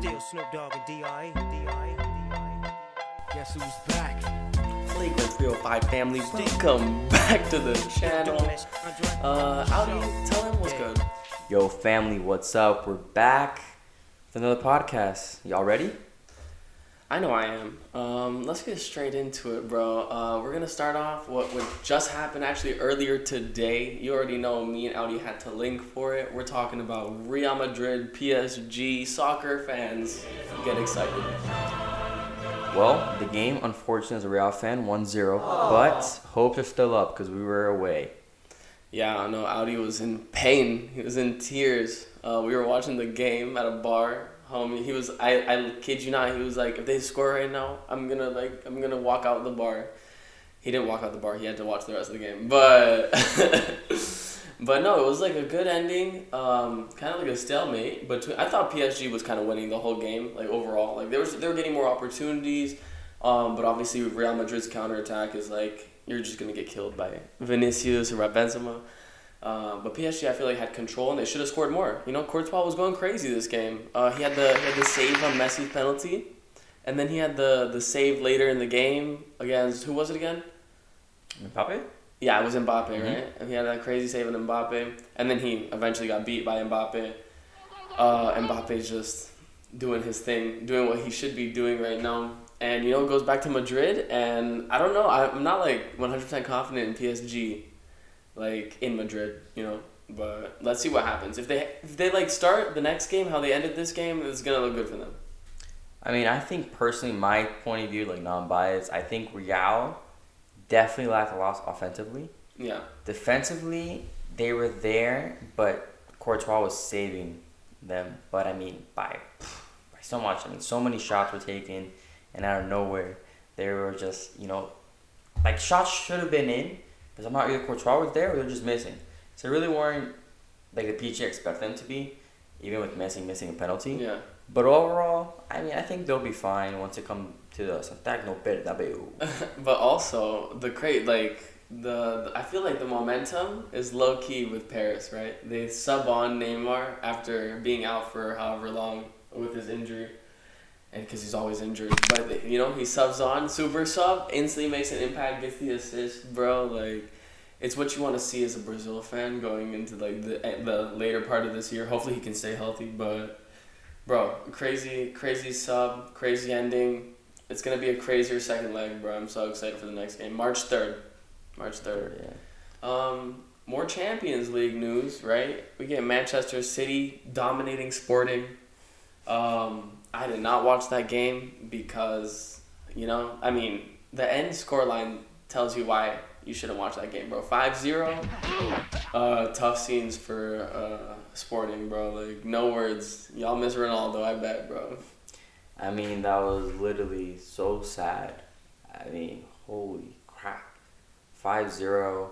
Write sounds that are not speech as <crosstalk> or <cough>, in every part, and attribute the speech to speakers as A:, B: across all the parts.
A: Still Snoop Dogg and D.I. D.I.
B: Guess who's back?
C: Flagrant 305 family, welcome back to the channel. Uh, Audi, tell them what's good.
D: Yo, family, what's up? We're back with another podcast. Y'all ready?
C: I know I am. Um, let's get straight into it, bro. Uh, we're gonna start off what what just happened actually earlier today. You already know me and Audi had to link for it. We're talking about Real Madrid, PSG, soccer fans. Get excited.
D: Well, the game, unfortunately, as a Real fan, 1 0, but hopes are still up because we were away.
C: Yeah, I know Audi was in pain. He was in tears. Uh, we were watching the game at a bar. Homie, he was. I, I kid you not. He was like, if they score right now, I'm gonna like, I'm gonna walk out the bar. He didn't walk out the bar. He had to watch the rest of the game. But, <laughs> but no, it was like a good ending. Um, kind of like a stalemate. But I thought PSG was kind of winning the whole game, like overall. Like they were, they were getting more opportunities. Um, but obviously, Real Madrid's counterattack is like you're just gonna get killed by Vinicius or Benzema. Uh, but PSG, I feel like had control and they should have scored more. You know, Courtois was going crazy this game. Uh, he had the he had the save on Messi's penalty, and then he had the the save later in the game against who was it again?
D: Mbappe?
C: Yeah, it was Mbappe,
D: Mhm.
C: right? And he had that crazy save on Mbappe, and then he eventually got beat by Mbappe. Uh, Mbappe's just doing his thing, doing what he should be doing right now. And you know, goes back to Madrid, and I don't know. I'm not like 100% confident in PSG, like in Madrid, you know. But let's see what happens. If they if they like start the next game how they ended this game, it's gonna look good for them.
D: I mean, I think personally, my point of view, like non biased, I think Real definitely lacked a lot offensively.
C: Yeah,
D: Defensively, they were there, but Courtois was saving them. But I mean, by by so much. I mean, so many shots were taken, and out of nowhere, they were just you know, like shots should have been in, because I'm not either Courtois was there or they're just missing. So they really weren't like the PG expect them to be, even with Messi missing a penalty.
C: yeah.
D: But overall, I mean, I think they'll be fine once it comes to the Santiago Bernabeu. <laughs>
C: but also the crate like the, the I feel like the momentum is low key with Paris, right? They sub on Neymar after being out for however long with his injury, and because he's always injured. But you know he subs on, super sub, instantly makes an impact, gets the assist, bro. Like it's what you want to see as a Brazil fan going into like the the later part of this year. Hopefully he can stay healthy, but. Bro, crazy, crazy sub, crazy ending. It's gonna be a crazier second leg, bro. I'm so excited for the next game. March third. March third.
D: Yeah.
C: Um, more Champions League news, right? We get Manchester City dominating Sporting. Um, I did not watch that game because, you know, I mean, the end scoreline tells you why you shouldn't watch that game, bro. 5-0. Uh, tough scenes for uh, Sporting, bro. Like no words. Y'all miss Ronaldo, I bet, bro.
D: I mean, that was literally so sad. I mean, holy crap. 5 0.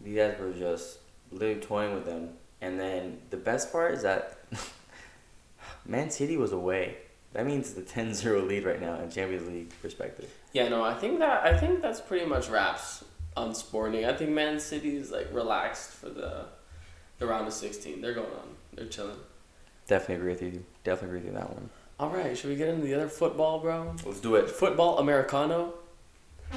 D: These guys were just literally toying with them. And then the best part is that <laughs> Man City was away. That means the 10 0 lead right now in Champions League perspective.
C: Yeah, no, I think that I think that's pretty much wraps on Sporting. I think Man City is like relaxed for the the round of sixteen. They're going on. They're chilling.
D: Definitely agree with you. Definitely agree with you on that one.
C: All right, should we get into the other football, bro?
D: Let's do it.
C: Football Americano,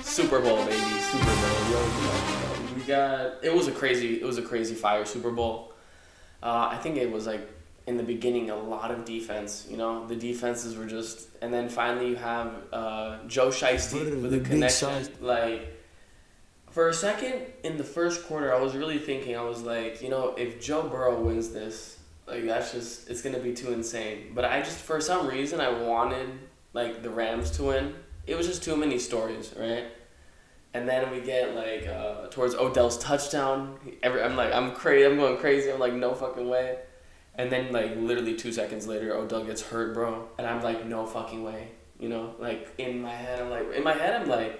C: Super Bowl, baby, Super Bowl. Yo, yo, we got. It was a crazy. It was a crazy fire Super Bowl. Uh, I think it was like in the beginning a lot of defense. You know, the defenses were just, and then finally you have uh, Joe Shiesty with a connection. Like for a second in the first quarter, I was really thinking. I was like, you know, if Joe Burrow wins this, like that's just it's gonna be too insane. But I just for some reason I wanted like the Rams to win. It was just too many stories, right? And then we get like uh, towards Odell's touchdown. Every I'm like I'm crazy. I'm going crazy. I'm like no fucking way. And then like literally two seconds later, Odell gets hurt, bro. And I'm like no fucking way. You know, like in my head, I'm like in my head, I'm like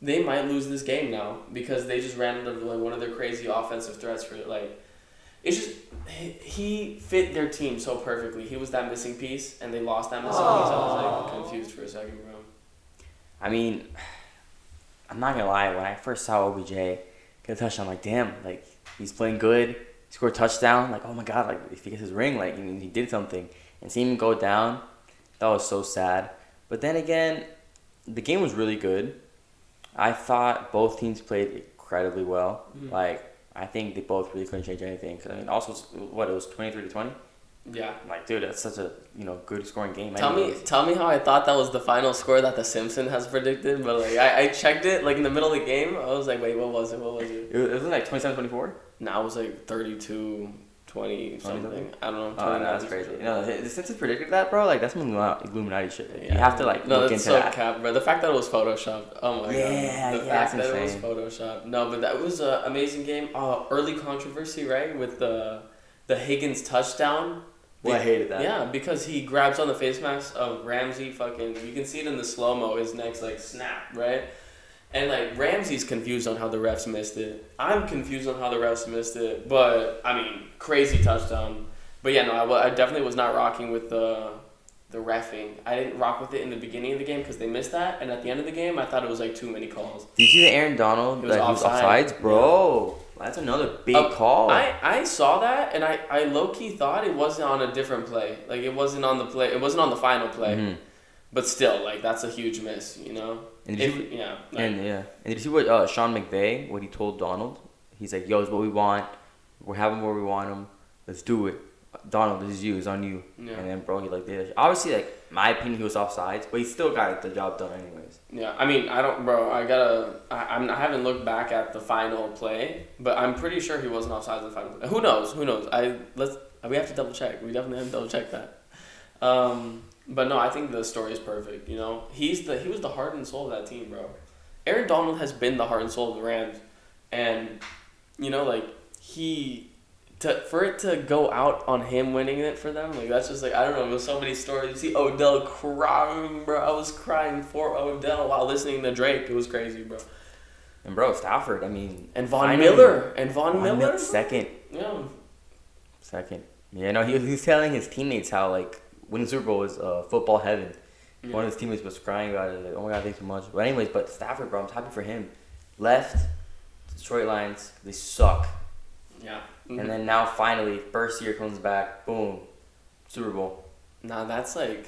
C: they might lose this game now because they just ran into like one of their crazy offensive threats for like it's just he- fit their team so perfectly. He was that missing piece, and they lost that missing piece. I was like confused for a second, bro.
D: I mean, <sighs> I'm not gonna lie. When I first saw OBJ get a touchdown, I'm like, damn, like he's playing good. He scored a touchdown. Like, oh my god, like if he gets his ring, like he did something. And seeing him go down, That was so sad. But then again, the game was really good. I thought both teams played incredibly well.
C: Mhm.
D: Like I think they both really couldn't change anything. Cause I mean, also what it was twenty three to twenty.
C: Yeah.
D: Like, dude, that's such a you know good scoring game.
C: Tell me, tell me how I thought that was the final score that the Simpson has predicted, but like I, I checked it like in the middle of the game. I was like, wait, what was it? What was it?
D: It was, it was like 27-24?
C: Now it was like 32, 20 something.
D: something?
C: I don't know.
D: Oh, no,
C: 29
D: that's crazy.
C: crazy.
D: No, the Simpsons predicted that, bro. Like that's some Illumina- Illuminati shit. You
C: Yeah.
D: have to like
C: no,
D: look into
C: so
D: that.
C: cap, bro. The fact that it was photoshopped. Oh my
D: Yeah,
C: god. The
D: yeah,
C: fact that
D: insane.
C: it was photoshopped. No, but that was an amazing game. Uh, early controversy, right, with the the Higgins touchdown.
D: Well, I hated that.
C: Yeah, because he grabs on the face mask of Ramsey. Fucking, you can see it in the slow mo. His neck's like snap, right? And like Ramsey's confused on how the refs missed it. I'm confused on how the refs missed it. But I mean, crazy touchdown. But yeah, no, I, I definitely was not rocking with the the refing. I didn't rock with it in the beginning of the game because they missed that, and at the end of the game, I thought it was like too many calls.
D: Did you see the Aaron Donald
C: He was
D: that he was
C: offside.
D: offsides, bro? That's another big
C: Uh,
D: call.
C: I, I saw that and I, I low key thought it wasn't on a different play. Like it wasn't on the play. It wasn't on the final play.
D: Mhm.
C: But still, like that's a huge miss, you know.
D: And
C: If,
D: you,
C: yeah, like,
D: and yeah, and did you see what uh, Sean McVay what he told Donald? He's like, "Yo, it's what we want. We're having where we want him. Let's do it." Donald, this is you. It's on you.
C: yeah,
D: And then, bro, he like did. it. Obviously, like my opinion, he was offsides, but he still got the job done anyways.
C: yeah. I mean, I don't, bro. I gotta. I, I'm. I haven't looked back at the final play, but I'm pretty sure he wasn't offside in the final. Play. Who knows? Who knows? I let's. We have to double check. We definitely have to double check that. Um, but no, I think the story is perfect. You know, he's the he was the heart and soul of that team, bro. Aaron Donald has been the heart and soul of the Rams, and you know, like he to for it to go out on him winning it for them, like that's just like I don't know. There's so many stories. You see Odell crying, bro. I was crying for Odell while listening to Drake. It was crazy, bro.
D: And bro, Stafford, I mean,
C: And Von Miller and Von,
D: Von
C: Miller,
D: Mil-
C: bro.
D: second,
C: Yeah,
D: second. Yeah, no, he was, he was telling his teammates how like winning Super Bowl was uh, football heaven. One of his teammates was crying about it. Like, oh my god, thanks so much. But anyways, but Stafford, bro, I'm happy for him. Left Detroit Lions, they suck.
C: yeah.
D: And then now finally, first year comes back, boom, Super Bowl.
C: Nah, that's like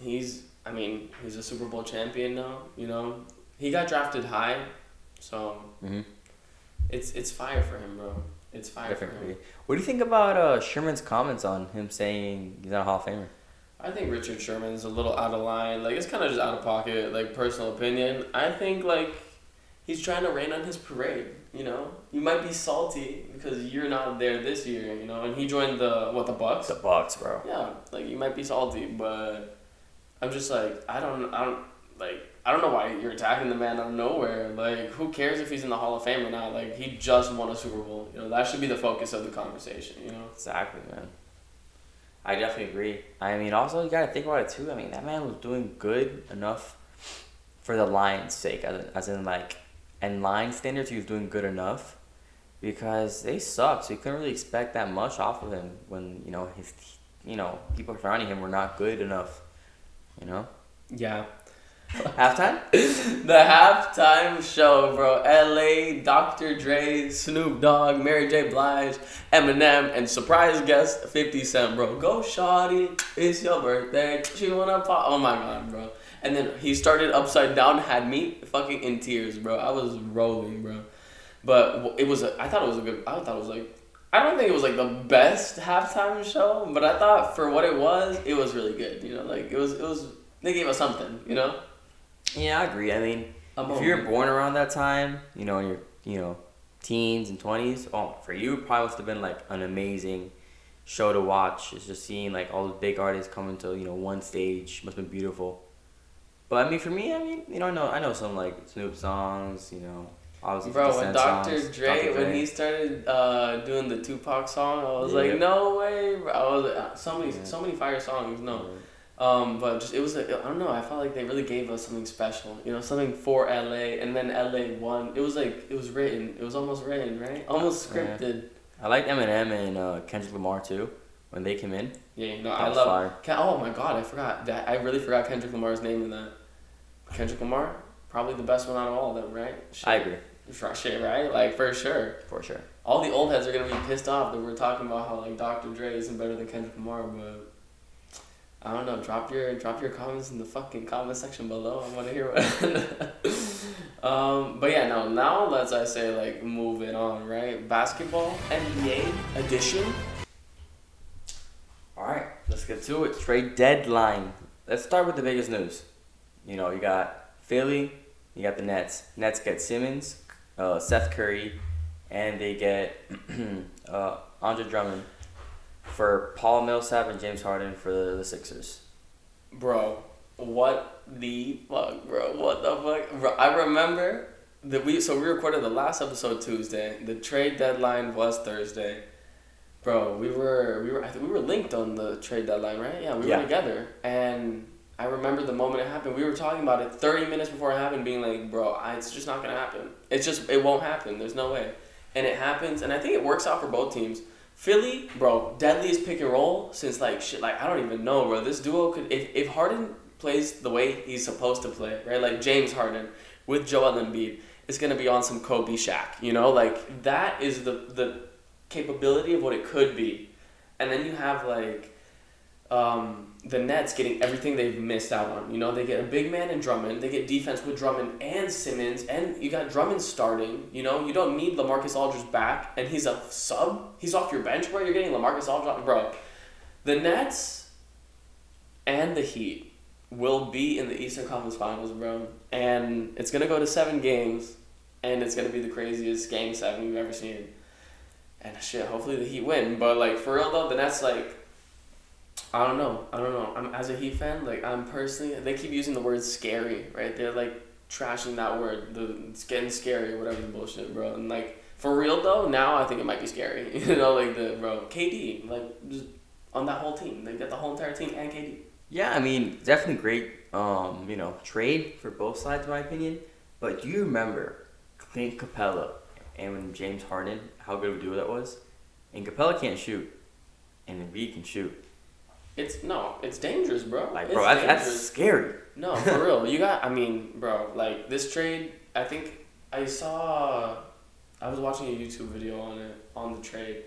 C: he's. I mean, he's a Super Bowl champion now. You know, he got drafted high, so
D: Mm-hmm.
C: it's it's fire for him, bro. It's fire for
D: Definitely.
C: him.
D: What do you think about uh, Sherman's comments on him saying he's not a Hall of Famer?
C: I think Richard Sherman's a little out of line. Like it's kind of just out of pocket. Like personal opinion. I think like he's trying to rain on his parade. You know, you might be salty because you're not there this year. You know, and he joined the what the Bucs.
D: The Bucs, bro.
C: Yeah, like you might be salty, but I'm just like I don't I don't like I don't know why you're attacking the man out of nowhere. Like who cares if he's in the Hall of Fame or not? Like he just won a Super Bowl. You know that should be the focus of the conversation. You know.
D: Exactly, man. I definitely agree. I mean, also you gotta think about it too. I mean, that man was doing good enough for the Lions' sake, as in, as in like, and line standards, he was doing good enough because they sucked. So you couldn't really expect that much off of him when you know his, you know, people surrounding him were not good enough. You know,
C: Yeah.
D: halftime. <laughs>
C: The halftime show, bro. L.A. Dr. Dre, Snoop Dogg, Mary J. Blige, Eminem, and surprise guest 50 Cent, bro. Go, shawty, it's your birthday. She wanna pop. Oh my god, bro. And then he started upside down, had me fucking in tears, bro. I was rolling, bro. But it was, a, I thought it was a good, I thought it was like, I don't think it was like the best halftime show, but I thought for what it was, it was really good. You know, like it was, it was, they gave us something, you know?
D: Yeah, I agree. I mean, if you're born around that time, you know, in your you know teens and twenties, oh, for you, it probably must have been like an amazing show to watch. It's just seeing like all the big artists coming to you know one stage must have been beautiful. But I mean, for me, I mean, you know, I know I know some like Snoop songs, you know, obviously.
C: Bro, when Dr.
D: songs,
C: Dre,
D: Dr.
C: when he started uh, doing the Tupac song, I was
D: Yeah.
C: like, no way, bro. I was like, so many,
D: Yeah.
C: so many fire songs. No, um, but just it was, I don't know. I felt like they really gave us something special. You know, something for LA, and then LA won. It was like it was written. It was almost written, right? Almost
D: Yeah.
C: scripted.
D: I like Eminem and uh, Kendrick Lamar too when they came in.
C: Yeah,
D: That
C: I love.
D: fire.
C: Ken, oh my god, I forgot. That I really forgot Kendrick Lamar's name in that. Kendrick Lamar, probably the best one out of all of them, right? Shit.
D: I agree
C: For shit, right? Like for sure.
D: for sure.
C: all the old heads are gonna be pissed off that we're talking about how like Dr. Dre isn't better than Kendrick Lamar, but I don't know. Drop your drop your comments in the fucking comment section below. I want to hear what. <laughs> um, but yeah, no. Now let's I say like moving on, right? Basketball NBA edition.
D: Let's get to it. Trade deadline. Let's start with the biggest news. You know, you got Philly, you got the Nets. Nets get Simmons, uh, Seth Curry, and they get <clears throat> uh, Andre Drummond for Paul Millsap and James Harden for the, the Sixers.
C: Bro, what the fuck, bro? What the fuck? Bro, I remember that we so we recorded the last episode Tuesday. The trade deadline was Thursday. Bro, we were we were I think we were linked on the trade deadline, right? Yeah, we
D: Yeah.
C: were together. And I remember the moment it happened. We were talking about it 30 minutes before it happened being like, "Bro, I, it's just not going to happen. It's just it won't happen. There's no way." And it happens, and I think it works out for both teams. Philly, bro, deadliest pick and roll since like shit. Like I don't even know, bro. This duo could if if Harden plays the way he's supposed to play, right? Like James Harden with Joel Embiid, it's gonna be on some Kobe Shaq. You know, like that is the the capability of what it could be, and then you have like. Um, the Nets getting everything they've missed out on. You know, they get a big man in Drummond, they get defense with Drummond and Simmons, and you got Drummond starting. You know, you don't need LaMarcus Aldridge back, and he's a sub. He's off your bench, bro. You're getting LaMarcus Aldridge, bro. The Nets and the Heat will be in the Eastern Conference Finals, bro, and it's gonna go to seven games, and it's gonna be the craziest game seven you've ever seen. And shit, hopefully the Heat win. But like for real though, the Nets like I don't know. I don't know. I'm as a Heat fan, like I'm personally they keep using the word scary, right? They're like trashing that word. The it's getting scary whatever the bullshit, bro. And like for real though, now I think it might be scary. <laughs> you know, like the bro KD, like just on that whole team. They got the whole entire team and KD.
D: Yeah, I mean, definitely great, um, you know, trade for both sides, in my opinion. But do you remember Clint Capela and when James Harden, how good of a duo that was? And Capela can't shoot, and Embiid can shoot.
C: It's no, it's dangerous, bro.
D: Like, bro, that's, that's scary.
C: No, <laughs> for real. You got. I mean, bro. Like this trade. I think I saw. I was watching a YouTube video on it on the trade.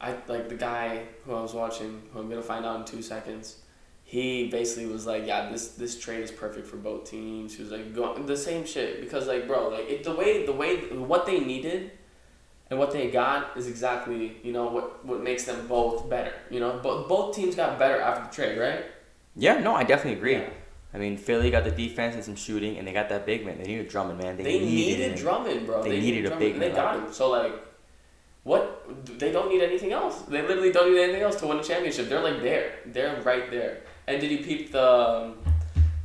C: I like the guy who I was watching. Who I'm gonna find out in two seconds. He basically was like, "Yeah, this this trade is perfect for both teams." He was like, "Going the same shit because like, bro, like it, the way the way what they needed." And what they got is exactly, you know, what, what makes them both better. You know, but both teams got better after the trade, right?
D: Yeah, no, I definitely agree.
C: Yeah.
D: I mean, Philly got the defense and some shooting, and they got that big man. They needed Drummond, man. They,
C: They, needed,
D: him.
C: Drummond, bro.
D: They needed a big
C: and They
D: man.
C: got him. So like, what? They don't need anything else. They literally don't need anything else to win a championship. They're like there. They're right there. And did you peep the um,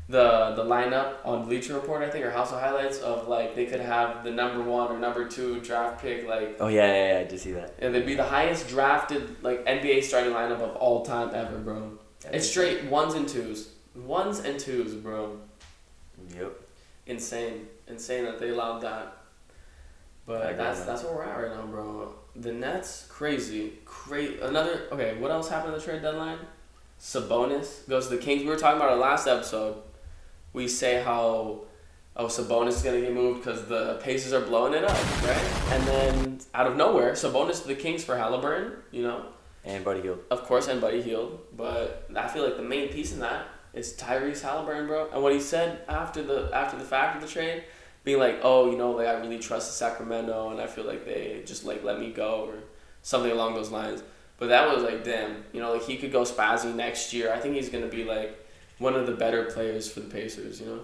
C: the the lineup on Bleacher Report? I think or House of Highlights of like they could have the number one or number two draft pick like.
D: Oh yeah, yeah, yeah, I did see that.
C: And they'd be the highest drafted like NBA starting lineup of all time ever, bro. It's straight ones and twos, ones and twos, bro
D: Yep.
C: insane, insane that they allowed that. But that's that's where we're at right now, bro. The Nets, crazy, crazy. Another okay. What else happened at the trade deadline? Sabonis goes to the Kings. We were talking about our last episode. We say how oh Sabonis is gonna get moved because the Pacers are blowing it up, right? And then out of nowhere, Sabonis to the Kings for Halliburton. You know,
D: And Buddy Hield.
C: of course, and Buddy Hield. But I feel like the main piece in that is Tyrese Halliburton, bro. And what he said after the after the fact of the trade, being like, oh, you know, like I really trust Sacramento, and I feel like they just like let me go or something along those lines. But that was like, damn, you know, like he could go spazzy next year. I think he's gonna be like one of the better players for the Pacers. You know.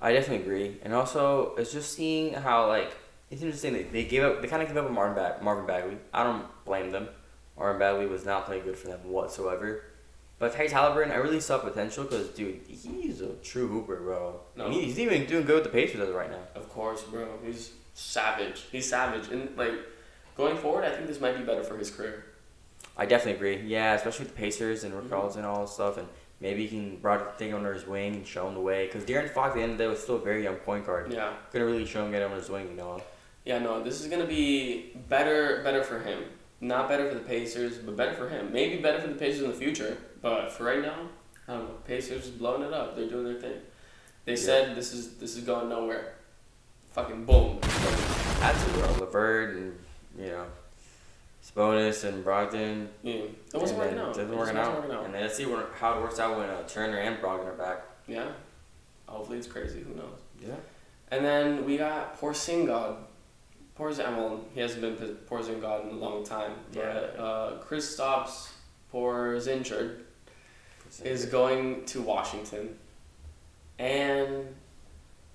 D: I definitely agree, and also it's just seeing how like it's interesting that they gave up. They kind of gave up on Marvin Bag- Marvin Bagley. I don't blame them. Marvin Bagley was not playing good for them whatsoever. But Tyrese Halliburton, I really saw potential because dude, he's a true hooper, bro.
C: No.
D: He- he's even doing good with the Pacers as of right now.
C: Of course, bro. He's savage. He's savage, and like going forward, I think this might be better for his career.
D: I definitely agree. Yeah, especially with the Pacers and Rick
C: Mhm.
D: And all this stuff, and maybe he can brought the thing under his wing and show him the way. Because De'Aaron Fox, at the end of the day, was still a very young point guard.
C: Yeah.
D: Couldn't really show him get under his wing, you know.
C: Yeah, no, this is gonna be better, better for him. Not better for the Pacers, but better for him. Maybe better for the Pacers in the future, but for right now, I don't know. Pacers is blowing it up. They're doing their thing. They
D: Yeah.
C: said this is this is going nowhere. Fucking boom.
D: Bro. Levert and you know, Sabonis and Brogdon.
C: Yeah, it wasn't working out.
D: It wasn't working out. And then let's see how it works out when uh, Turner and Brogdon are back.
C: Yeah. Hopefully it's crazy. Who knows?
D: Yeah.
C: And then we got Porzingod. Porzingod, well, he hasn't been Porzingod in a long time. But uh, Kristaps Porzingod is going to Washington. And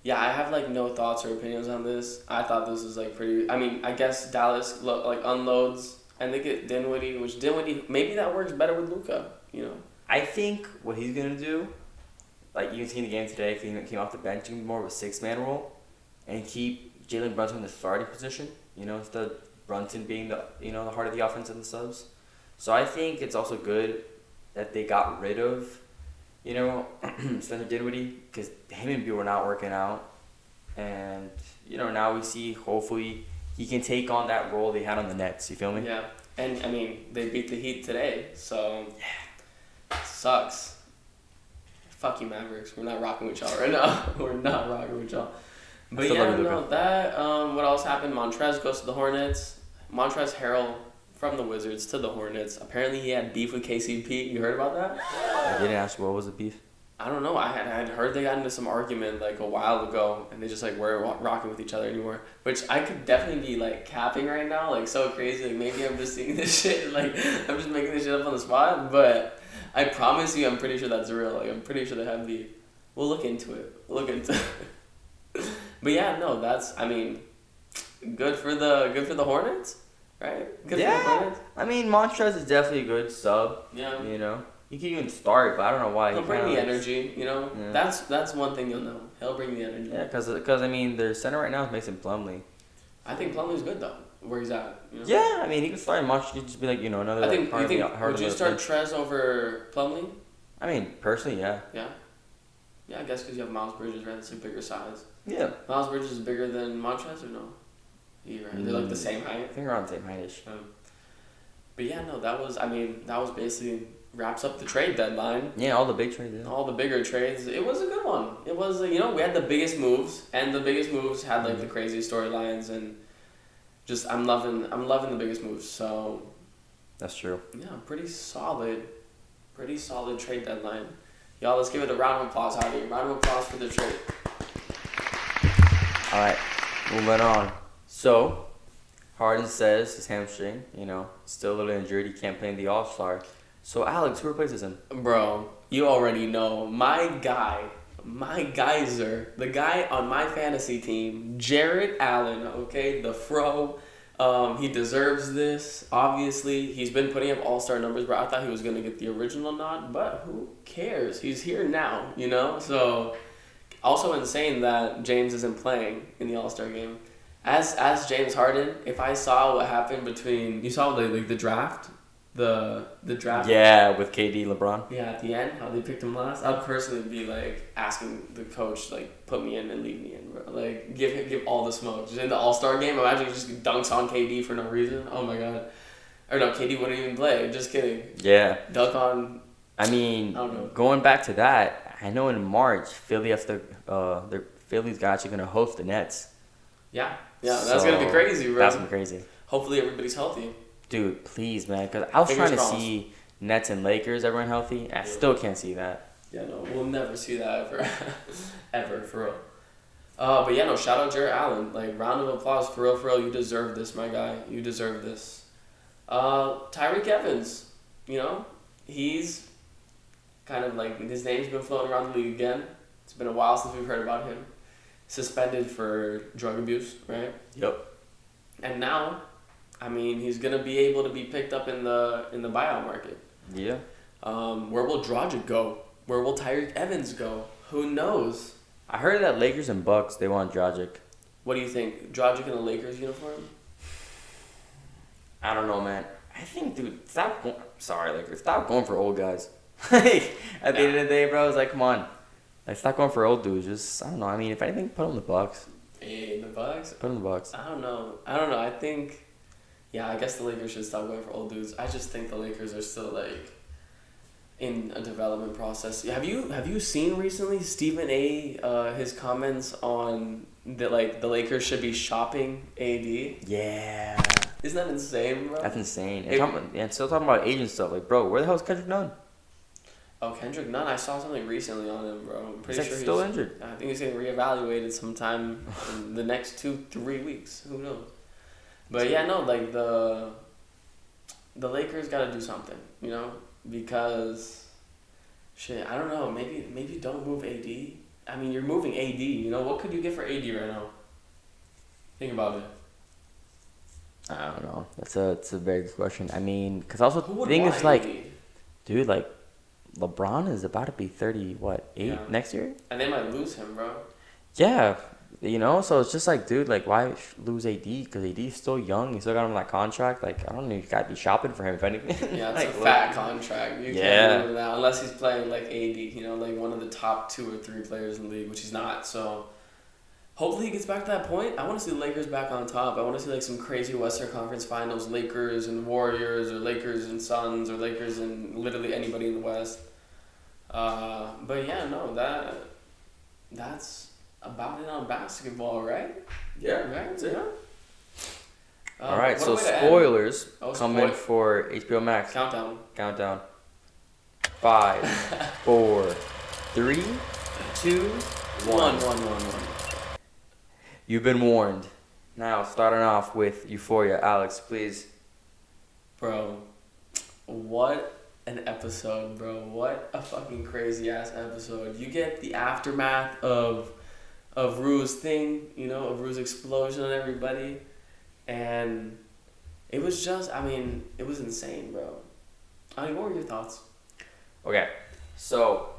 C: yeah, I have like no thoughts or opinions on this. I thought this was like pretty. I mean, I guess Dallas lo- like unloads and they get Dinwiddie, which Dinwiddie maybe that works better with Luka. You know.
D: I think what he's gonna do, like you can see in the game today, if he came off the bench, can more of a six man role, and keep Jalen Brunson in the starting position. You know, instead of Brunson being the you know the heart of the offense and the subs. So I think it's also good that they got rid of, you know, <clears throat> Spencer Dinwiddie because him and Beal were not working out, and you know now we see hopefully he can take on that role they had on the Nets. You feel me?
C: Yeah, and I mean they beat the Heat today, so sucks. Fuck you, Mavericks. We're not rocking with y'all right now. <laughs> We're not rocking with y'all. But yeah, no,
D: Luka.
C: that um, what else happened? Montrez goes to the Hornets. Montrez Harrell from the Wizards to the Hornets. Apparently, he had beef with KCP. You heard about that?
D: I didn't ask what was the beef.
C: I don't know. I had, I had heard they got into some argument like a while ago, and they just like weren't rocking with each other anymore. Which I could definitely be like capping right now, like so crazy. Like maybe I'm just seeing <laughs> this shit, like I'm just making this shit up on the spot. But I promise you, I'm pretty sure that's real. Like I'm pretty sure they have the. We'll look into it. We'll look into. it. <laughs> but yeah, no, that's. I mean, good for the good for the Hornets, right? Good for the
D: Yeah.
C: Hornets.
D: I mean, Montrez is definitely a good sub.
C: Yeah.
D: You know, he can even start, but I don't know why.
C: He'll
D: he
C: bring the
D: like-
C: energy, you know.
D: Yeah.
C: That's that's one thing you'll know. He'll bring the energy.
D: Yeah, cause, cause I mean, their center right now is Mason Plumlee.
C: I think Plumlee's good though, where he's at. You know?
D: Yeah, I mean, he can start. He could just be like, you know, another.
C: I think.
D: part
C: You
D: the-
C: think would you start. Trez over Plumley?
D: I mean, personally, yeah.
C: Yeah. Yeah, I guess because you have Miles Bridges, right? That's a bigger size.
D: Yeah.
C: Miles Bridges is bigger than Montrez, or no? Right. They're like the
D: Mm.
C: same
D: I
C: height.
D: think around the same height heightish.
C: But yeah, no, that was. I mean, that was basically wraps up the trade deadline.
D: Yeah, all the big trades. Yeah.
C: All the bigger trades. It was a good one. It was, you know, we had the biggest moves, and the biggest moves had like the mm-hmm. crazy storylines, and just I'm loving, I'm loving the biggest moves. So
D: That's true.
C: yeah, pretty solid, pretty solid trade deadline. Y'all, let's give it a round of applause here. Round of applause for the trade.
D: All right, moving on. So, Harden says his hamstring, you know, still a little injured. He can't play in the All Star. So, Alex, who replaces him?
C: Bro, you already know my guy, my geyser, the guy on my fantasy team, Jarrett Allen. Okay, the fro. Um, he deserves this. Obviously, he's been putting up all star numbers, but I thought he was gonna get the original nod. But who cares? He's here now, you know. So, also insane that James isn't playing in the All Star game. As as James Harden, if I saw what happened between you saw the like the draft, the the draft.
D: Yeah, with KD, LeBron.
C: Yeah, at the end, how they picked him last, I'd personally be like asking the coach like put me in and leave me in, bro. Like give him give all the smoke. Just in the All Star game, imagine he just dunks on KD for no reason. Oh my god. Or no, KD wouldn't even play. Just kidding.
D: Yeah.
C: Dunk on.
D: I mean,
C: I don't know.
D: going back to that, I know in March, Philly has to, uh, their Philly's actually gonna host the Nets.
C: Yeah, yeah, that's gonna be crazy, bro.
D: That's gonna be crazy,
C: Hopefully everybody's healthy.
D: Dude. Please, man, because I was
C: Fingers
D: trying to
C: crossed.
D: see Nets and Lakers everyone healthy. I
C: Yeah.
D: still can't see that.
C: Yeah, no, we'll never see that ever, <laughs> ever for real. Uh, but yeah, no, shout out Jarrett Allen. Like round of applause for real, for real. You deserve this, my guy. You deserve this. Uh, Tyreke Evans, you know, he's kind of like his name's been floating around the league again. It's been a while since we've heard about him. Suspended for drug abuse, right?
D: Yep.
C: And now, I mean, he's gonna be able to be picked up in the in the buyout market.
D: Yeah.
C: Um, where will Dragic go? Where will Tyreke Evans go? Who knows?
D: I heard that Lakers and Bucks they want Dragic.
C: What do you think? Dragic in the Lakers uniform?
D: I don't know, man. I think, dude, stop. Going, sorry, Lakers, stop going for old guys. <laughs> like at the end of the day, bro, it's like, come on, like stop going for old dudes. Just I don't know. I mean, if anything, put in the Bucks.
C: Hey, the Bucks.
D: Put in the Bucks.
C: I don't know. I don't know. I think, yeah, I guess the Lakers should stop going for old dudes. I just think the Lakers are still like in a development process. Have you have you seen recently Stephen A. Uh, his comments on that like the Lakers should be shopping AD?
D: Yeah.
C: Isn't that insane, bro?
D: That's insane. And,
C: It-
D: talking, and still talking about agent stuff. Like, bro, where the hell is Kendrick Nunn?
C: oh, Kendrick Nunn. I saw something recently on him, bro. I'm
D: He's
C: pretty
D: like
C: sure
D: still
C: he's.
D: Still injured.
C: I think he's getting reevaluated sometime in the next two, three weeks. Who knows? But yeah, no, like the the Lakers got to do something, you know, because shit, I don't know. Maybe maybe don't move AD. I mean, you're moving AD. You know, what could you get for AD right now? Think about it.
D: I don't know. That's a it's a very good question. I mean, because also the thing is like,
C: AD?
D: dude, like, LeBron is about to be thirty. What eight
C: Yeah.
D: next year?
C: and they might lose him, bro.
D: Yeah, you know. So it's just like, dude, like, why lose AD? Because AD is still young. You still got him on that contract. Like, I don't know. You gotta be shopping for him if anything.
C: Yeah, it's <laughs>
D: like,
C: a
D: look-
C: fat contract. You
D: Yeah.
C: that unless he's playing like AD, you know, like one of the top two or three players in the league, which he's not. So hopefully he gets back to that point. I want to see the Lakers back on top. I want to see like some crazy Western Conference Finals, Lakers and Warriors, or Lakers and Suns, or Lakers and literally anybody in the West. Uh, but yeah, no, that that's about it on basketball, right?
D: Yeah.
C: Right. Yeah. Uh,
D: All right. So
C: a way to end.
D: spoilers
C: Oh,
D: coming
C: spoil-
D: for HBO Max.
C: Countdown.
D: Countdown. Five, <laughs> four, three, two,
C: One,
D: one.
C: one, one, one.
D: You've been warned. Now, starting off with Euphoria, Alex, please.
C: Bro, what an episode, bro. What a fucking crazy ass episode. You get the aftermath of of Rue's thing, you know, of Rue's explosion on everybody. And it was just I mean, it was insane, bro. I mean, what were your thoughts?
D: Okay, so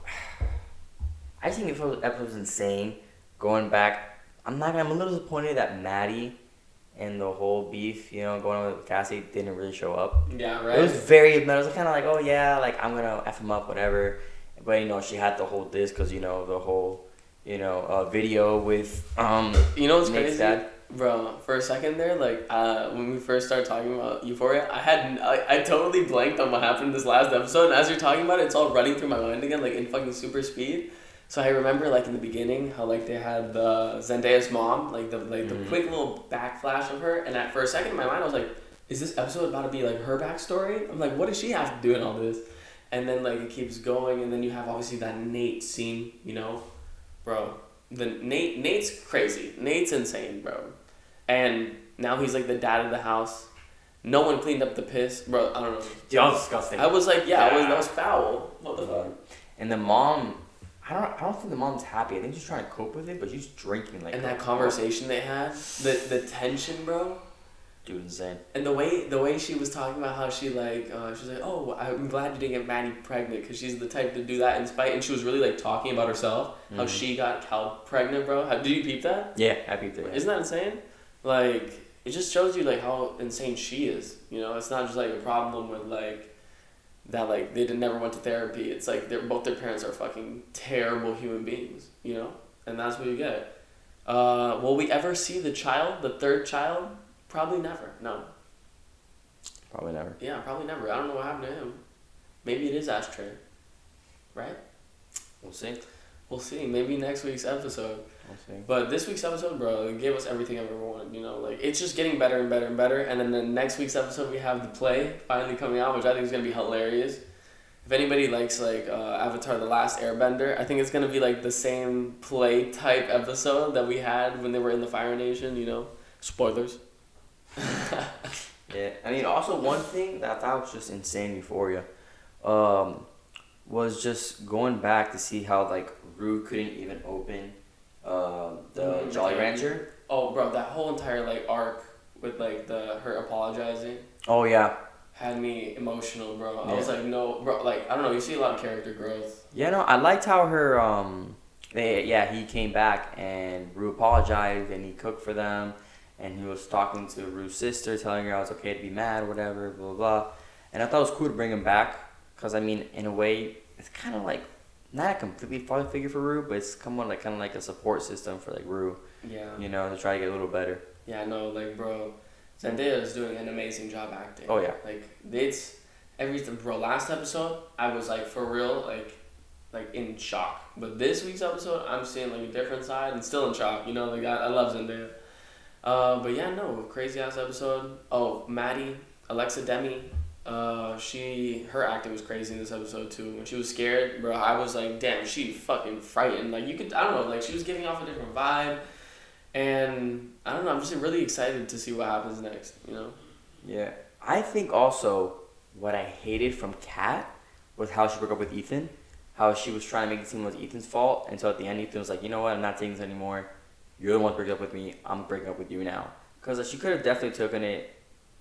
D: I think the episode was insane. Going back, I'm not. I'm a little disappointed that Maddie and the whole beef, you know, going on with Cassie didn't really show up.
C: Yeah, right.
D: It was very. It was kind of like, oh yeah, like I'm gonna f him up, whatever. But you know, she had to hold this because you know the whole, you know, a video with um
C: You know what's
D: Nate's
C: crazy?
D: dad.
C: Bro, for a second there, like uh, when we first started talking about Euphoria, I had I, I totally blanked on what happened in this last episode. And as you're talking about it, it's all running through my mind again, like in fucking super speed. So I remember like in the beginning how like they had the Zendaya's mom, like the like the
D: Mhm.
C: quick little backflash of her, and at for a second in my mind I was like, is this episode about to be like her backstory? I'm like, what does she have to do in all this? And then like it keeps going, and then you have obviously that Nate scene, you know, bro. The Nate Nate's crazy. Nate's insane, bro. And now he's like the dad of the house. No one cleaned up the piss, bro. I don't know.
D: Dude, that was disgusting.
C: I was like, yeah, I was, that was foul. What the fuck?
D: And the mom, I don't, I don't think the mom's happy. I think she's trying to cope with it, but she's drinking like.
C: And that conversation they had, the the tension, bro.
D: Dude, insane.
C: And the way the way she was talking about how she like uh, she was like oh I'm glad you didn't get Maddie pregnant because she's the type to do that in spite and she was really like talking about herself how
D: Mhm.
C: she got Cal pregnant bro. How, did you peep that?
D: Yeah, I peeped
C: isn't that insane? Like it just shows you like how insane she is you know? It's not just like a problem with like that like they did, never went to therapy. It's like they're both their parents are fucking terrible human beings you know? And that's what you get. Uh, will we ever see the child the third child probably never no
D: Probably never.
C: yeah, probably never. I don't know what happened to him. Maybe it is Ashtray. Right?
D: We'll see.
C: We'll see. Maybe next week's episode.
D: We'll see.
C: But this week's episode, bro, it gave us everything I've ever wanted. You know, like it's just getting better and better and better. And then the next week's episode, we have the play finally coming out, which I think is gonna be hilarious. If anybody likes like uh, Avatar: The Last Airbender, I think it's gonna be like the same play type episode that we had when they were in the Fire Nation. You know, spoilers. <laughs>
D: Yeah, I mean, also one thing that I thought was just insane Euphoria, um, was just going back to see how like Rue couldn't even open, uh, the
C: Mhm.
D: Jolly Rancher.
C: Oh, bro, that whole entire like arc with like the her apologizing.
D: Oh yeah,
C: had me emotional, bro. I was like, no, bro. Like, I don't know. You see a lot of character growth.
D: yeah. No, I liked how her um, they, yeah, he came back and Rue apologized and he cooked for them, and he was talking to Rue's sister, telling her I was okay to be mad, whatever, blah blah. blah. And I thought it was cool to bring him back, cause I mean, in a way, it's kind of like not a completely father figure for Rue, but it's somewhat like kind of like a support system for like Rue,
C: Yeah.
D: you know, to try to get a little better.
C: Yeah. No, like, bro. Zendaya is doing an amazing job acting.
D: Oh, yeah.
C: Like, it's everything, bro. Last episode, I was like, for real, like, like in shock. But this week's episode, I'm seeing like a different side and still in shock. You know, like I, I love Zendaya. Uh, but yeah, no, crazy ass episode. Oh, Maddie, Alexa Demie, uh, she her acting was crazy in this episode too. When she was scared, bro, I was like, damn, she fucking frightened. Like you could, I don't know, like she was giving off a different vibe, and I don't know. I'm just really excited to see what happens next. You know?
D: Yeah. I think also what I hated from Kat was how she broke up with Ethan. How she was trying to make it seem like Ethan's fault and so at the end Ethan was like, you know what, I'm not taking this anymore. You're the one breaking up with me. I'm breaking up with you now. Because she could have definitely taken it,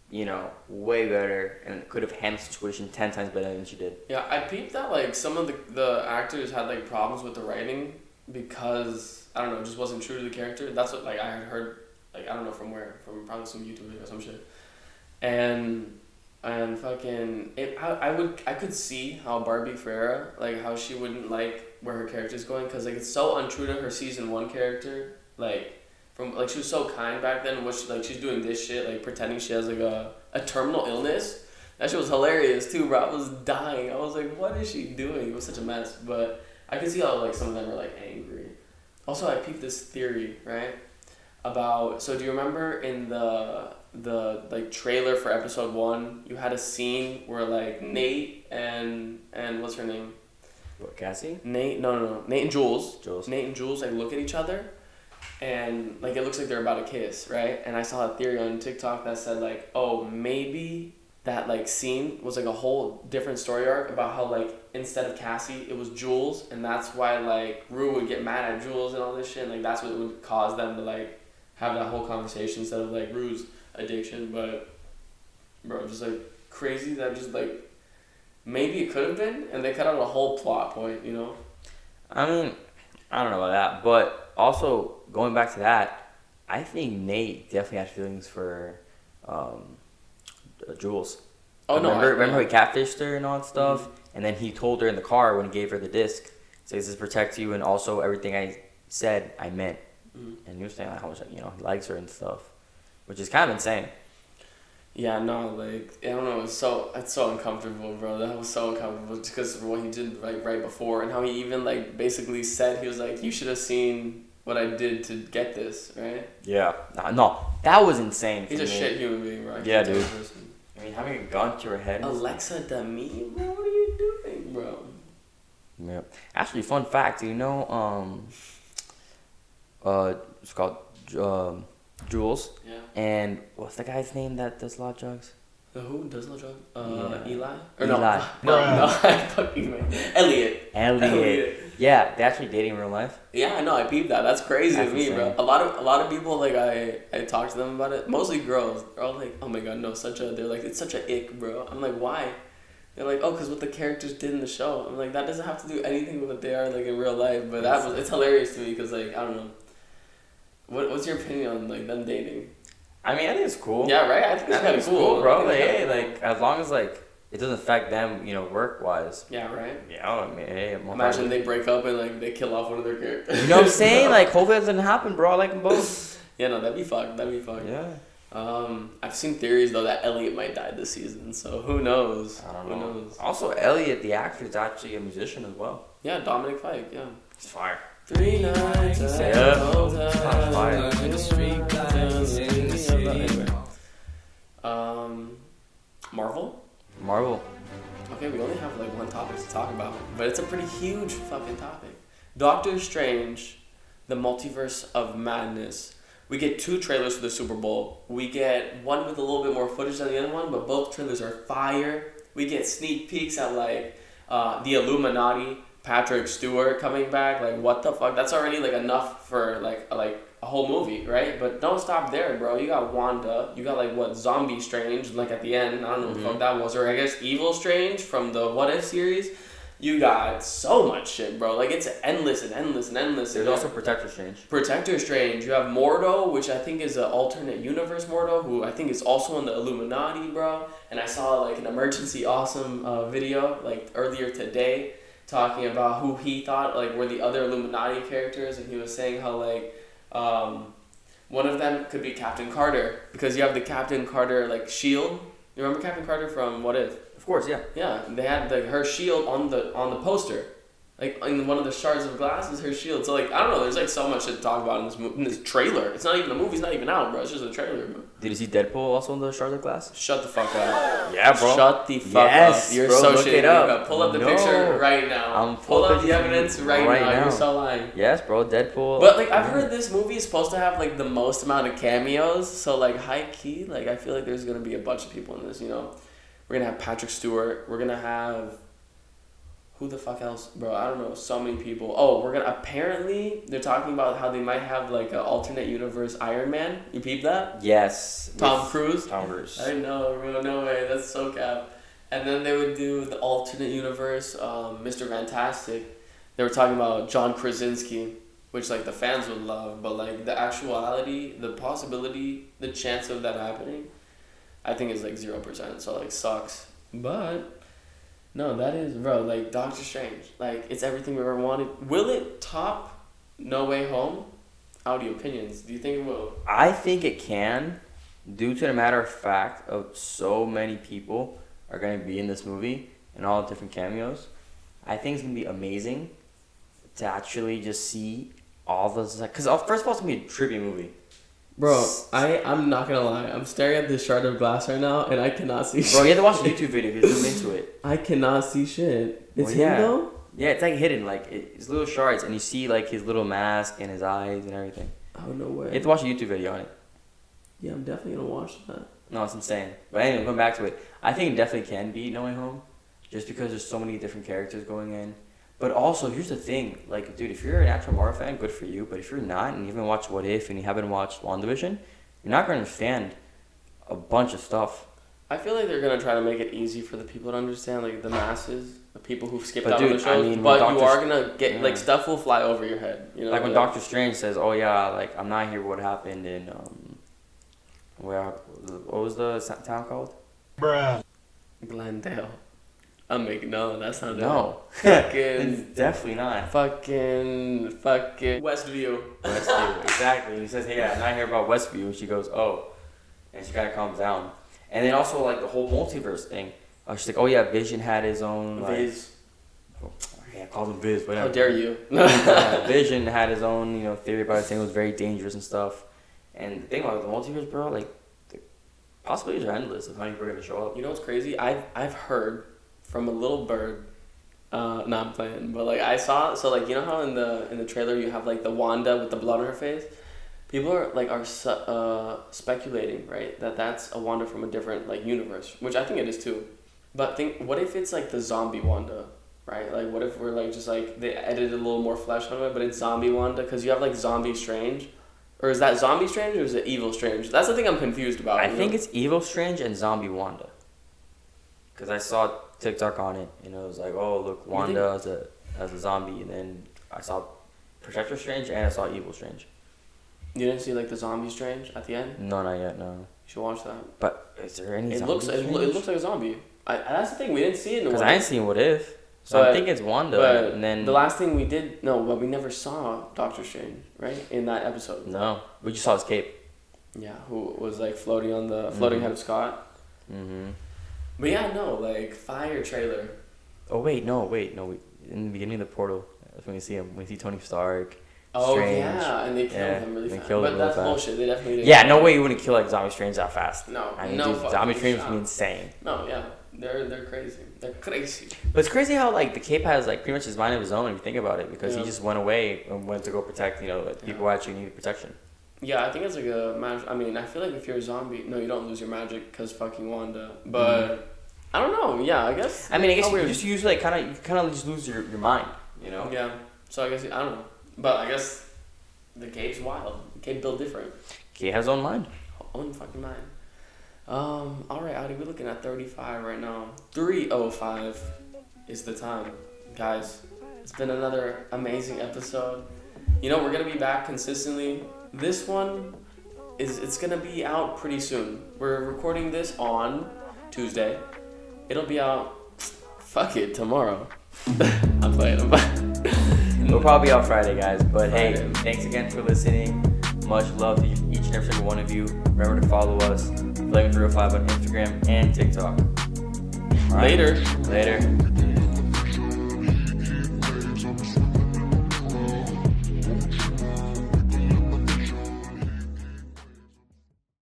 D: you know, way better and could have handled the situation 10 times better than she did.
C: Yeah, I peeped that like some of the the actors had like problems with the writing because I don't know, it just wasn't true to the character. That's what like I had heard like I don't know from where from probably some YouTube video or some shit, and and fucking it I, I would I could see how Barbie Ferreira like how she wouldn't like where her character's going because like it's so untrue to her season one character like from like she was so kind back then which like she's doing this shit like pretending she has like a, a terminal illness. That shit was hilarious too bro. I was dying. I was like what is she doing? It was such a mess. But I could see how like some of them are like angry. Also I peeped this theory right about so do you remember in the the like trailer for episode one you had a scene where like Nate and and what's her name?
D: What, Cassie?
C: Nate no no no. Nate and Jules.
D: Jules.
C: Nate and Jules like look at each other and like it looks like they're about to kiss, right? And I saw a theory on TikTok that said like, oh, maybe that like scene was like a whole different story arc about how like instead of Cassie, it was Jules, and that's why like Rue would get mad at Jules and all this shit. And, like that's what would cause them to like have that whole conversation instead of like Rue's addiction. But bro, just like crazy that just like maybe it could have been, and they cut out a whole plot point, you know?
D: I mean, I don't know about that, but also going back to that, I think Nate definitely had feelings for um, uh, Jules.
C: Oh no!
D: remember,
C: I-
D: remember
C: yeah. Mm-hmm.
D: he catfished her and all that stuff, and then he told her in the car when he gave her the disc, says this protects you, and also everything I said I meant,
C: Mhm.
D: and he was saying like how much you know he likes her and stuff, which is kind of insane.
C: Yeah, no, like I don't know. It's so it's so uncomfortable, bro. That was so uncomfortable just because of what he did like right before, and how he even like basically said he was like, "You should have seen what I did to get this." Right?
D: Yeah, no, no that was insane.
C: He's a
D: me.
C: shit human being, bro. I
D: Yeah, dude. I mean, having a gun to your head.
C: Alexa Demie, bro, what are you doing, bro?
D: Yeah. Actually, fun fact. You know um, uh, it's called um, Jules.
C: Yeah.
D: And what's the guy's name that does a lot of drugs?
C: The who does the drug? Uh,
D: Yeah.
C: Eli.
D: Eli.
C: no, no, <laughs> no, I fucking meant Elliot.
D: Elliot. Yeah, they're actually dating in real life.
C: Yeah, I know. I peeped that. That's crazy
D: That's
C: to me, bro. A lot of a lot of people like I I talk to them about it. Mostly girls. They're all like, "Oh my god, no, such a." They're like, "It's such a ick, bro." I'm like, "Why?" They're like, "Oh, cause what the characters did in the show." I'm like, "That doesn't have to do anything with what they are like in real life." But that was it's hilarious to me because like I don't know. What what's your opinion on like them dating?
D: I mean, I think it's cool.
C: Yeah, right. I think it's
D: think
C: kind of
D: it's
C: cool,
D: cool, bro. Like, hey, like as long as like it doesn't affect them, you know, work wise.
C: yeah, right.
D: Yeah, I mean, hey, I'm
C: Imagine they break up and like they kill off one of their characters.
D: You know what I'm saying? <laughs> Like, hopefully that doesn't happen, bro. I like them both. <laughs>
C: yeah, no, that'd be fucked. That'd be fucked.
D: Yeah.
C: Um, I've seen theories though that Elliot might die this season, so who knows?
D: I don't
C: Who
D: know.
C: knows?
D: Also, Elliot, the actor, is actually a musician as well.
C: Yeah, Dominic Fike. Yeah.
D: It's fire.
C: Three nights
D: Yeah.
C: the hotel.
D: Sounds fire.
B: In the street, in the.
C: Anyway. Um, Marvel.
D: Marvel.
C: Okay, we only have like one topic to talk about, but it's a pretty huge fucking topic. Doctor Strange, the multiverse of madness. We get two trailers for the Super Bowl. We get one with a little bit more footage than the other one, but both trailers are fire. We get sneak peeks at like uh, the Illuminati, Patrick Stewart coming back. Like what the fuck? That's already like enough for like like a whole movie, right? But don't stop there, bro. You got Wanda. You got like what Zombie Strange, like at the end. I don't know what the fuck that was, or I guess Evil Strange from the What If series. You got so much shit, bro. Like it's endless and endless and endless.
D: There's
C: and
D: also Protector Strange.
C: Protector Strange. You have Mordo, which I think is an alternate universe Mordo, who I think is also in the Illuminati, bro. And I saw like an emergency awesome uh, video like earlier today talking about who he thought like were the other Illuminati characters, and he was saying how like um, one of them could be Captain Carter because you have the Captain Carter like shield. You remember Captain Carter from What If?
D: Of course, yeah.
C: Yeah, they had the her shield on the on the poster, Like in one of the shards of glass is her shield. So like I don't know. There's like so much to talk about in this mo- in this trailer. It's not even the movie's not even out, bro. It's just a trailer. Bro.
D: Did you see Deadpool also in the Charlotte Glass?
C: Shut the fuck up.
D: Yeah, bro.
C: Shut the fuck
D: Yes,
C: up. You're
D: bro,
C: so
D: look
C: shitty.
D: it up.
C: Pull up the
D: No.
C: picture right now.
D: I'm
C: Pull up the evidence right,
D: right
C: now.
D: now.
C: You're so lying.
D: Yes, bro. Deadpool.
C: But like I've heard this movie is supposed to have like the most amount of cameos, so like high key, like I feel like there's gonna be a bunch of people in this. You know, we're gonna have Patrick Stewart. We're gonna have who the fuck else, bro? I don't know. So many people. Oh, we're gonna apparently they're talking about how they might have like an alternate universe Iron Man. You peep that?
D: Yes.
C: Tom Cruise.
D: Tom Cruise.
C: I know, bro. No way. That's so cap. And then they would do the alternate universe, um, Mr. Fantastic. They were talking about John Krasinski, which like the fans would love, but like the actuality, the possibility, the chance of that happening, I think is like zero percent. So like sucks. But no, that is bro. Like Doctor Strange, like it's everything we ever wanted. Will it top No Way Home? Audio opinions. Do you think it will?
D: I think it can, due to the matter of fact of so many people are going to be in this movie and all the different cameos. I think it's going to be amazing to actually just see all those. Because uh, first of all, it's going to be a tribute movie.
C: Bro, I I'm not gonna lie. I'm staring at this shard of glass right now, and I cannot see.
D: Bro, you have to watch the YouTube video if you zoom into it. <laughs>
C: I cannot see shit. It's
D: Well,
C: him
D: yeah.
C: though.
D: Yeah, it's like hidden, like it, it's little shards, and you see like his little mask and his eyes and everything.
C: Oh no way!
D: You have to watch a YouTube video on it.
C: yeah, I'm definitely gonna watch that.
D: No, it's insane. But anyway, going back to it, I think it definitely can be No Way Home, just because there's so many different characters going in. But also, here's the thing, like, dude, if you're an actual Marvel fan, good for you. But if you're not, and you haven't watched What If, and you haven't watched WandaVision, you're not gonna understand a bunch of stuff.
C: I feel like they're gonna try to make it easy for the people to understand, like the masses, the people who've skipped
D: But
C: out on
D: dude,
C: the
D: I mean, when
C: but you are gonna get like stuff will fly over your head. You know,
D: like when Doctor Strange says, "Oh yeah, like I'm not here. What happened in um, where what was the sa- town called? Bruh.
C: Glendale. I'm making no. That's not
D: No,
C: it. <laughs>
D: it's
C: Fucking,
D: definitely not.
C: fucking, fucking Westview.
D: Westview, <laughs> exactly. He says, "Hey, I'm not here about Westview," and she goes, "Oh," and she kind of calms down. And then also like the whole multiverse thing. Uh, she's like, "Oh yeah, Vision had his own like."
C: Viz.
D: Yeah, call him Viz. Whatever.
C: How dare you? <laughs>
D: Vision had his own, you know, theory about it, saying it was very dangerous and stuff. And the thing about the multiverse, bro, like the possibilities are endless of how many people are gonna show up.
C: You know what's crazy? I've I've heard from a little bird. Uh, not playing, but like I saw. So like you know how in the in the trailer you have like the Wanda with the blood on her face. People are like are su- uh, speculating right that that's a Wanda from a different like universe, which I think it is too. But think, what if it's like the zombie Wanda, right? Like what if we're like just like they edited a little more flesh on it, but it's zombie Wanda because you have like zombie Strange, or is that zombie Strange or is it evil Strange? That's the thing I'm confused about.
D: I think
C: know?
D: it's Evil Strange and Zombie Wanda. Cause I saw TikTok on it, and it was like, "Oh, look, Wanda as a as a zombie," and then I saw Protector Strange and I saw Evil Strange.
C: You didn't see like the zombie strange at the end?
D: No, not yet. No.
C: You should watch that.
D: But is there any?
C: It
D: zombie
C: looks it, lo- it looks like a zombie. I, that's the thing we didn't see it in the
D: Because. I ain't seen What If, so
C: But-
D: I think it's Wanda,
C: but
D: and then
C: the last thing we did no, but we never saw Doctor Strange right in that episode.
D: no, we just saw his cape.
C: Yeah, who was like floating on the floating
D: Mhm.
C: head of Scott.
D: Mm-hmm.
C: But yeah, no, like fire trailer.
D: Oh wait, no, wait, no. We, in the beginning of the portal, that's when we see him. We see Tony Stark.
C: Oh
D: Strange.
C: yeah, and they killed
D: Yeah,
C: him really
D: they
C: fast.
D: killed
C: but
D: him really
C: that's
D: fast.
C: bullshit. They definitely did.
D: Yeah, no way you wouldn't kill like Zombie Strange that fast.
C: No,
D: I mean,
C: no
D: dude, Zombie Strange would be insane.
C: No, yeah, they're they're crazy. They're crazy.
D: But it's crazy how like the Cape has like pretty much his mind of his own if you think about it, because
C: Yeah.
D: he just went away and went to go protect you know people who actually needed protection.
C: Yeah, I think it's like a magic. I mean, I feel like if you're a zombie, no, you don't lose your magic because fucking Wanda. But I don't know. Yeah, I guess.
D: I mean, I guess you just usually kind of you kind of just lose your, your mind, you know.
C: Yeah. So I guess I don't know. But I guess the cave's wild. The cave built different.
D: Cape has own mind.
C: Own fucking mind. Um. All right, Audi. We're looking at thirty-five right now. Three oh five is the time, guys. It's been another amazing episode. You know, we're gonna be back consistently. This one is it's gonna be out pretty soon. We're recording this on Tuesday. It'll be out. Fuck it, tomorrow. <laughs> I'm playing. I'm playing.
D: We'll probably be out Friday, guys. But hey, thanks again for listening. Much love to each and every single one of you. Remember to follow us, Flagrant305 on Instagram and TikTok. Right?
C: Later.
D: Later.